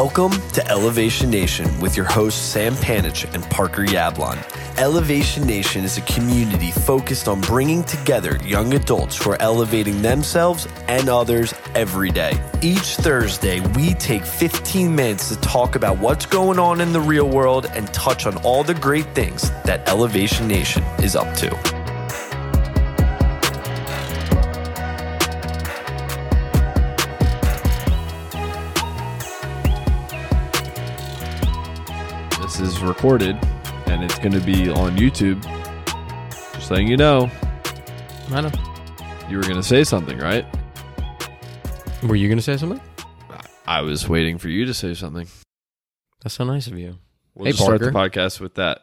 Welcome to Elevation Nation with your hosts Sam Panich and Parker Yablon. Elevation Nation is a community focused on bringing together young adults who are elevating themselves and others every day. Each Thursday, we take 15 minutes to talk about what's going on in the real world and touch on all the great things that Elevation Nation is up to. Is recorded and it's going to be on YouTube. Just letting you know. I know. You were going to say something, right? Were you going to say something? I was waiting for you to say something. That's so nice of you. We'll hey, start Parker. the podcast with that.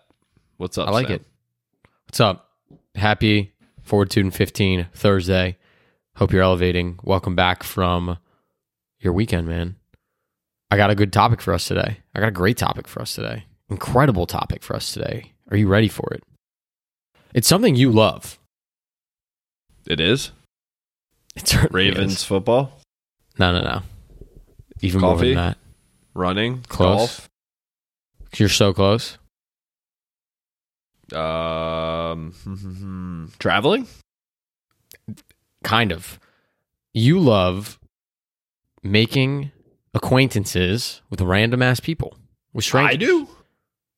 What's up? I like Sam? it. What's up? Happy Fortitude 15 Thursday. Hope you're elevating. Welcome back from your weekend, man. I got a good topic for us today. I got a great topic for us today incredible topic for us today. Are you ready for it? It's something you love. It is. It's Ravens is. football. No, no, no. Even Coffee? more than that. Running. Close. Golf. You're so close. Um, traveling. Kind of. You love making acquaintances with random ass people. With strangers. I do.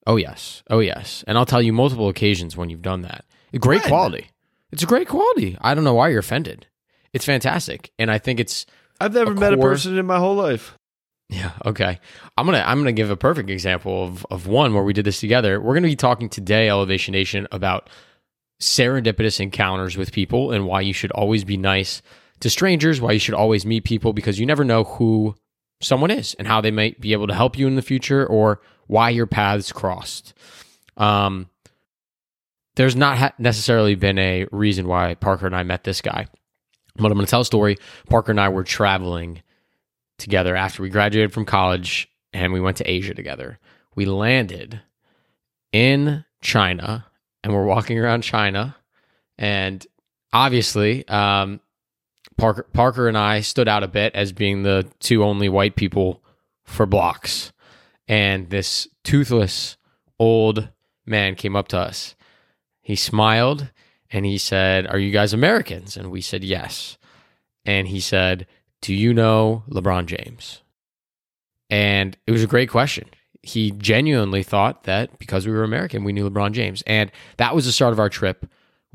Oh yes, oh yes, and I'll tell you multiple occasions when you've done that. Great quality. It's a great quality. I don't know why you're offended. It's fantastic, and I think it's. I've never a met core... a person in my whole life. Yeah. Okay. I'm gonna I'm gonna give a perfect example of of one where we did this together. We're gonna be talking today, Elevation Nation, about serendipitous encounters with people and why you should always be nice to strangers. Why you should always meet people because you never know who someone is and how they might be able to help you in the future or why your paths crossed. Um, there's not ha- necessarily been a reason why Parker and I met this guy, but I'm going to tell a story. Parker and I were traveling together after we graduated from college and we went to Asia together. We landed in China and we're walking around China. And obviously, um, Parker, Parker and I stood out a bit as being the two only white people for blocks and this toothless old man came up to us. He smiled and he said, Are you guys Americans? And we said, Yes. And he said, Do you know LeBron James? And it was a great question. He genuinely thought that because we were American, we knew LeBron James. And that was the start of our trip.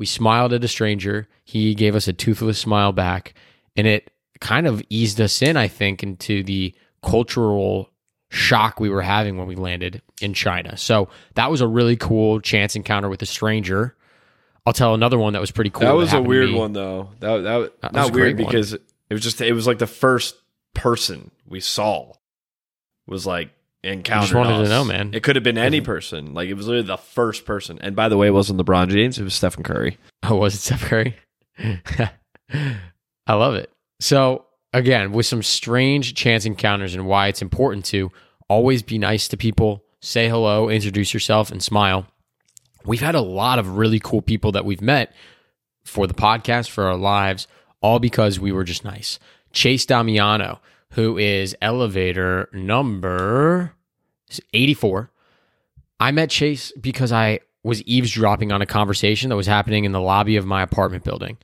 We smiled at a stranger. He gave us a toothless smile back. And it kind of eased us in, I think, into the cultural shock we were having when we landed in China. So that was a really cool chance encounter with a stranger. I'll tell another one that was pretty cool. That was that a weird one though. That that, that not weird because one. it was just it was like the first person we saw was like encountered. just wanted us. to know, man. It could have been any person. Like it was literally the first person. And by the way, it wasn't LeBron James. It was Stephen Curry. Oh, was it Steph Curry? I love it. So again, with some strange chance encounters and why it's important to always be nice to people, say hello, introduce yourself, and smile. We've had a lot of really cool people that we've met for the podcast, for our lives, all because we were just nice. Chase Damiano, who is elevator number 84. I met Chase because I was eavesdropping on a conversation that was happening in the lobby of my apartment building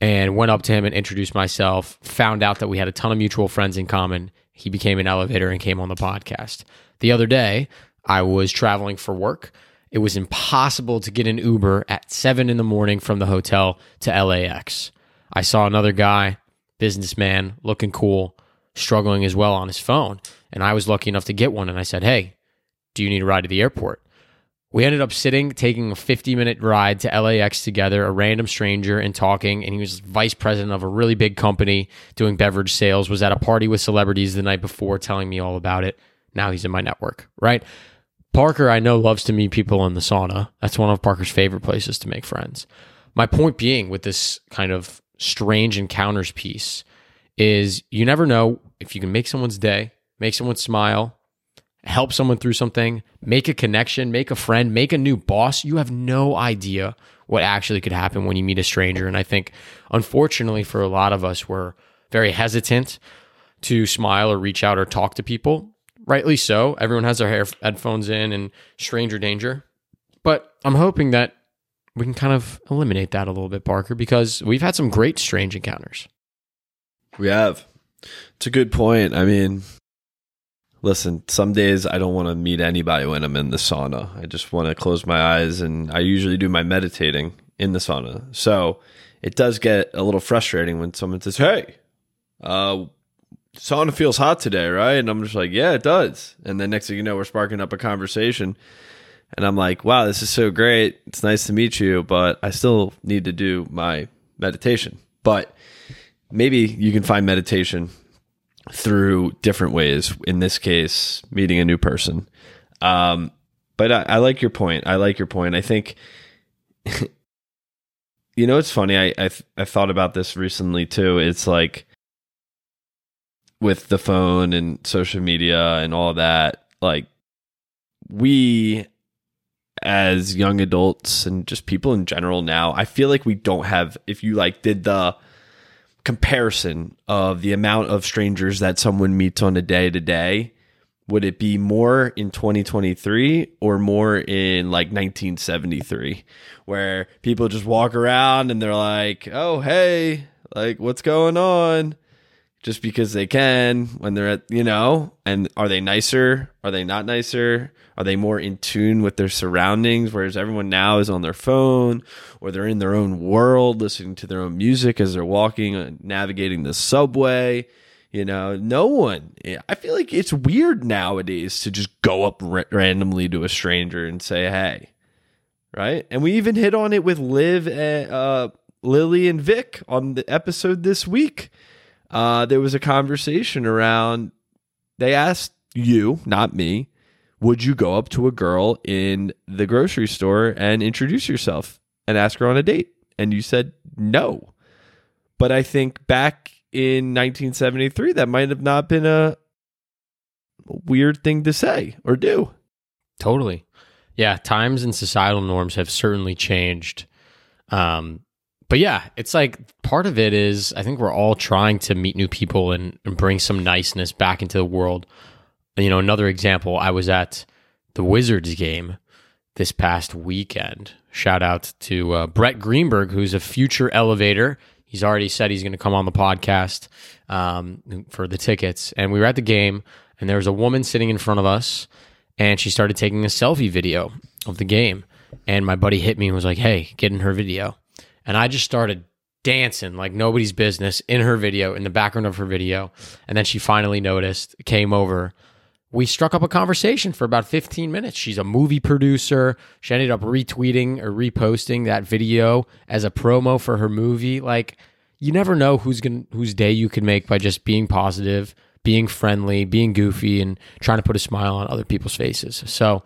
and went up to him and introduced myself. Found out that we had a ton of mutual friends in common. He became an elevator and came on the podcast. The other day, I was traveling for work. It was impossible to get an Uber at seven in the morning from the hotel to LAX. I saw another guy, businessman, looking cool, struggling as well on his phone. And I was lucky enough to get one. And I said, Hey, do you need a ride to the airport? We ended up sitting, taking a 50 minute ride to LAX together, a random stranger, and talking. And he was vice president of a really big company doing beverage sales, was at a party with celebrities the night before, telling me all about it. Now he's in my network, right? Parker, I know, loves to meet people in the sauna. That's one of Parker's favorite places to make friends. My point being with this kind of strange encounters piece is you never know if you can make someone's day, make someone smile, help someone through something, make a connection, make a friend, make a new boss, you have no idea what actually could happen when you meet a stranger. And I think, unfortunately, for a lot of us, we're very hesitant to smile or reach out or talk to people. rightly so. Everyone has their headphones in and stranger danger. But I'm hoping that we can kind of eliminate that a little bit, Parker, because we've had some great strange encounters. We have. It's a good point. I mean, listen, some days I don't want to meet anybody when I'm in the sauna. I just want to close my eyes and I usually do my meditating in the sauna. So it does get a little frustrating when someone says, Hey, uh, sauna feels hot today, right? And I'm just like, Yeah, it does. And then next thing you know, we're sparking up a conversation. And I'm like, wow, this is so great. It's nice to meet you, but I still need to do my meditation. But maybe you can find meditation through different ways. In this case, meeting a new person. Um, but I, I like your point. I like your point. I think, you know, it's funny. I, I I thought about this recently too. It's like with the phone and social media and all that. Like we as young adults and just people in general now, I feel like we don't have if you like did the comparison of the amount of strangers that someone meets on a day to day, would it be more in 2023 or more in like 1973 where people just walk around and they're like, "Oh, hey, like what's going on?" Just because they can when they're at, you know, and are they nicer? Are they not nicer? Are they more in tune with their surroundings? Whereas everyone now is on their phone or they're in their own world, listening to their own music as they're walking and navigating the subway. You know, no one, I feel like it's weird nowadays to just go up ra- randomly to a stranger and say, hey, right? And we even hit on it with Liv, and, uh, Lily, and Vic on the episode this week uh, there was a conversation around. They asked you, not me, would you go up to a girl in the grocery store and introduce yourself and ask her on a date? And you said no. But I think back in 1973, that might have not been a weird thing to say or do. Totally. Yeah, times and societal norms have certainly changed. Um, but yeah, it's like part of it is I think we're all trying to meet new people and, and, bring some niceness back into the world. You know, another example, I was at the Wizards game this past weekend. Shout out to uh, Brett Greenberg, who's a future elevator. He's already said he's going to come on the podcast um, for the tickets. And we were at the game, and there was a woman sitting in front of us, and she started taking a selfie video of the game. And my buddy hit me and was like, "Hey, get in her video." And I just started dancing like nobody's business in her video, in the background of her video. And then she finally noticed, came over. We struck up a conversation for about 15 minutes. She's a movie producer. She ended up retweeting or reposting that video as a promo for her movie. Like, you never know who's going whose day you can make by just being positive, being friendly, being goofy, and trying to put a smile on other people's faces. So,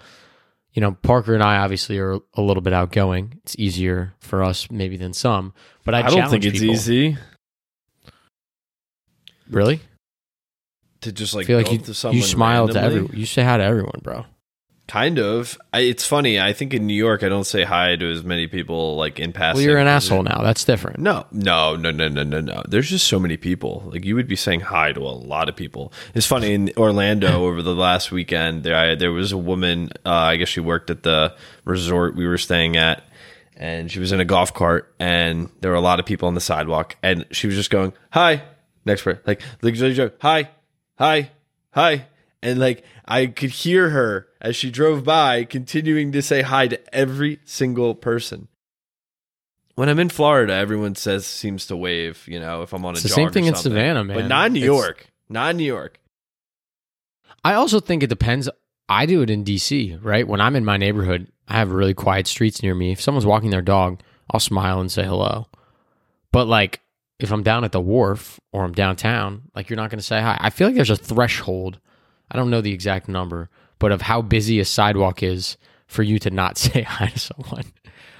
you know, Parker and I obviously are a little bit outgoing. It's easier for us maybe than some, but I, I don't think it's people. easy. Really? To just like I feel like you, you smile randomly. to everyone. You say hi to everyone, bro. Kind of. I, it's funny. I think in New York, I don't say hi to as many people like in passing. Well, you're an asshole now. That's different. No, no, no, no, no, no, no. There's just so many people. Like you would be saying hi to a lot of people. It's funny in Orlando over the last weekend. There, I, there was a woman. Uh, I guess she worked at the resort we were staying at, and she was in a golf cart, and there were a lot of people on the sidewalk, and she was just going hi. Next person, like, like, hi, hi, hi and like I could hear her as she drove by continuing to say hi to every single person. When I'm in Florida, everyone says seems to wave, you know, if I'm on a it's the same thing in Savannah, man. But not in New it's, York. Not in New York. I also think it depends. I do it in DC, right? When I'm in my neighborhood, I have really quiet streets near me. If someone's walking their dog, I'll smile and say hello. But like if I'm down at the wharf or I'm downtown, like you're not going to say hi. I feel like there's a threshold I don't know the exact number, but of how busy a sidewalk is for you to not say hi to someone.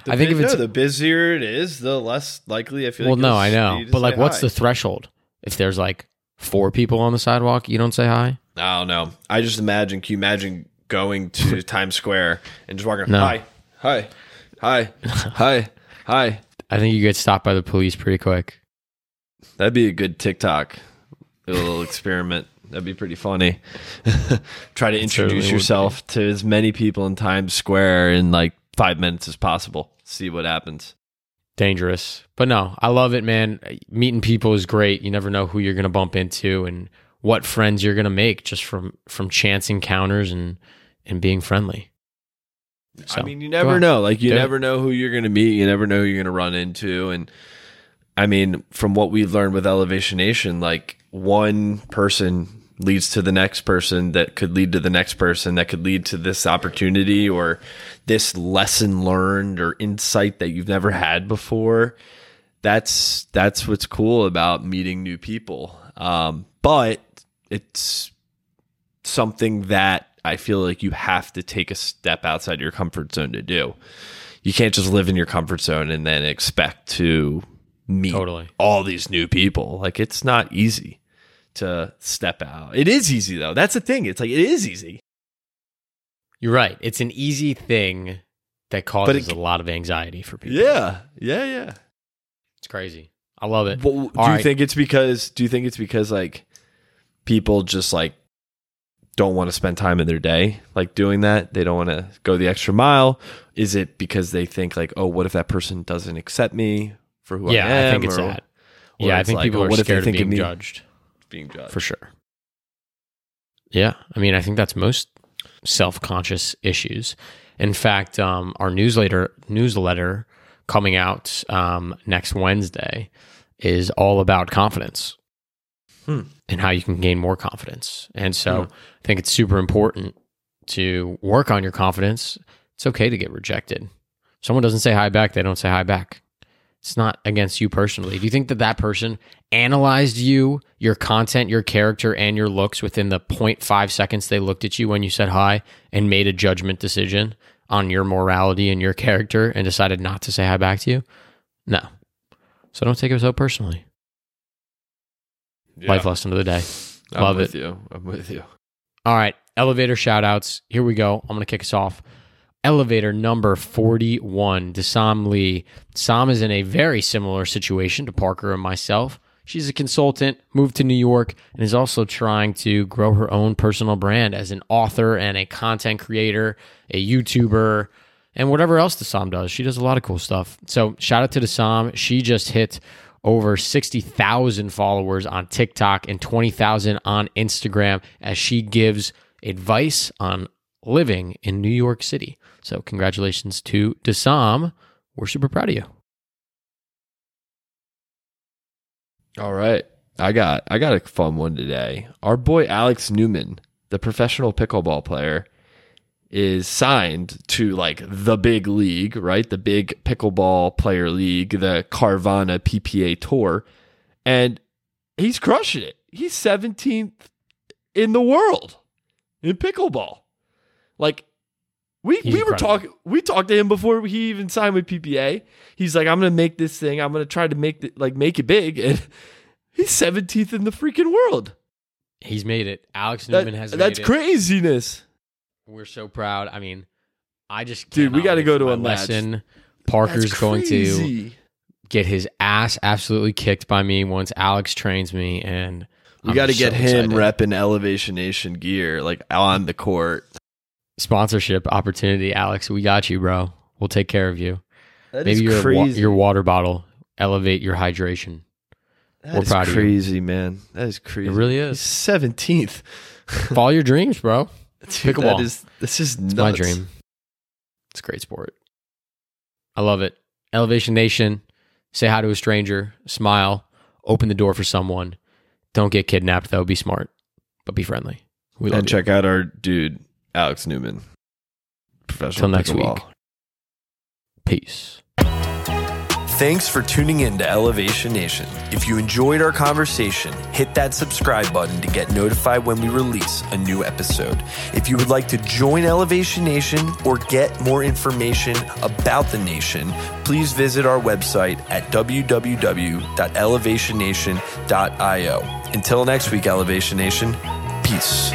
The I think if it's no, the busier it is, the less likely I feel. Like Well, like no, I know, but like, what's hi. the threshold? If there's like four people on the sidewalk, you don't say hi. I don't know. I just imagine. Can you imagine going to Times Square and just walking? No. Hi, hi, hi, hi, hi. I think you get stopped by the police pretty quick. That'd be a good TikTok, a little experiment. That'd be pretty funny. Try to introduce yourself to as many people in Times Square in like five minutes as possible. See what happens. dangerous. But no, I love it, man. Meeting people is great. You never know who you're going to bump into and what friends you're going to make just from from chance encounters and and being friendly. So, I mean, you never know. Like, you Do it. never know who you're going to meet. You never know who you're going to run into. And I mean, from what we've learned with Elevation Nation, like one person leads to the next person that could lead to the next person that could lead to this opportunity or this lesson learned or insight that you've never had before. That's that's what's cool about meeting new people. Um, but it's something that I feel like you have to take a step outside your comfort zone to do. You can't just live in your comfort zone and then expect to meet Totally. all these new people. Like it's not easy to step out. It is easy though. That's the thing. It's like it is easy. You're right. It's an easy thing that causes it- a lot of anxiety for people. Yeah. Yeah, yeah. It's crazy. I love it. Well, do All you think it's because do you think it's because like people just like don't want to spend time in their day like doing that? They don't want to go the extra mile? Is it because they think like, "Oh, what if that person doesn't accept me for who yeah, I am?" Yeah, I think it's or- that. or Yeah, I think like, people oh, are what if they scared of think of being me? judged being judged. for sure. Yeah, I mean, I think that's most self-conscious issues. In fact, um, our newsletter newsletter coming out um, next Wednesday is all about confidence Hmm. and how you can gain more confidence. And so, I think it's super important to work on your confidence. It's okay to get rejected. If someone doesn't say hi back, they don't say hi back. It's not against you personally. Do you think that that person analyzed you, your content, your character, and your looks within the 0.5 seconds they looked at you when you said hi and made a judgment decision on your morality and your character and decided not to say hi back to you? No. So don't take it so personally. Yeah. Life lesson of the day. Love I'm with it. you. I'm with you. All right, elevator shout outs. Here we go. I'm going to kick us off. Elevator number 41, Desam Lee. Sam is in a very similar situation to Parker and myself. She's a consultant, moved to New York, and is also trying to grow her own personal brand as an author and a content creator, a YouTuber, and whatever else Desam does. She does a lot of cool stuff. So, shout out to Desam. She just hit over 60,000 followers on TikTok and 20,000 on Instagram as she gives advice on living in New York City. So, congratulations to Desam. We're super proud of you. All right. I got I got a fun one today. Our boy Alex Newman, the professional pickleball player, is signed to like the big league, right? The big pickleball player league, the Carvana PPA Tour, and he's crushing it. He's 17th in the world in pickleball. Like we He's we were talking we talked to him before he even signed with PPA. He's like I'm going to make this thing. I'm going to try to make it like make it big and he's 17th in the freaking world. He's made it. Alex That- Newman has that's it. craziness. We're so proud. I mean, I just Dude, we got gotta go to a match. lesson. Parker's going to get his ass absolutely kicked by me once Alex trains me, and We got to so get him excited. repping Elevation Nation gear like on the court. Sponsorship opportunity. Alex, we got you, bro. We'll take care of you. That Maybe your wa- your water bottle elevate your hydration. That we're is proud of you. crazy, man. That is crazy. It really is. 17th. Follow your dreams, bro. Dude, Pickleball. That is this is It's nuts. my dream. It's a great sport. I love it. Elevation Nation. Say hi to a stranger. Smile. Open the door for someone. Don't get kidnapped though. Be smart, but be friendly. We love And you. check out our dude Alex Newman. Professional Till next pickleball. week. Peace. Thanks for tuning in to Elevation Nation. If you enjoyed our conversation, hit that subscribe button to get notified when we release a new episode. If you would like to join Elevation Nation or get more information about the nation, please visit our website at www.elevationnation.io. Until next week, Elevation Nation, peace.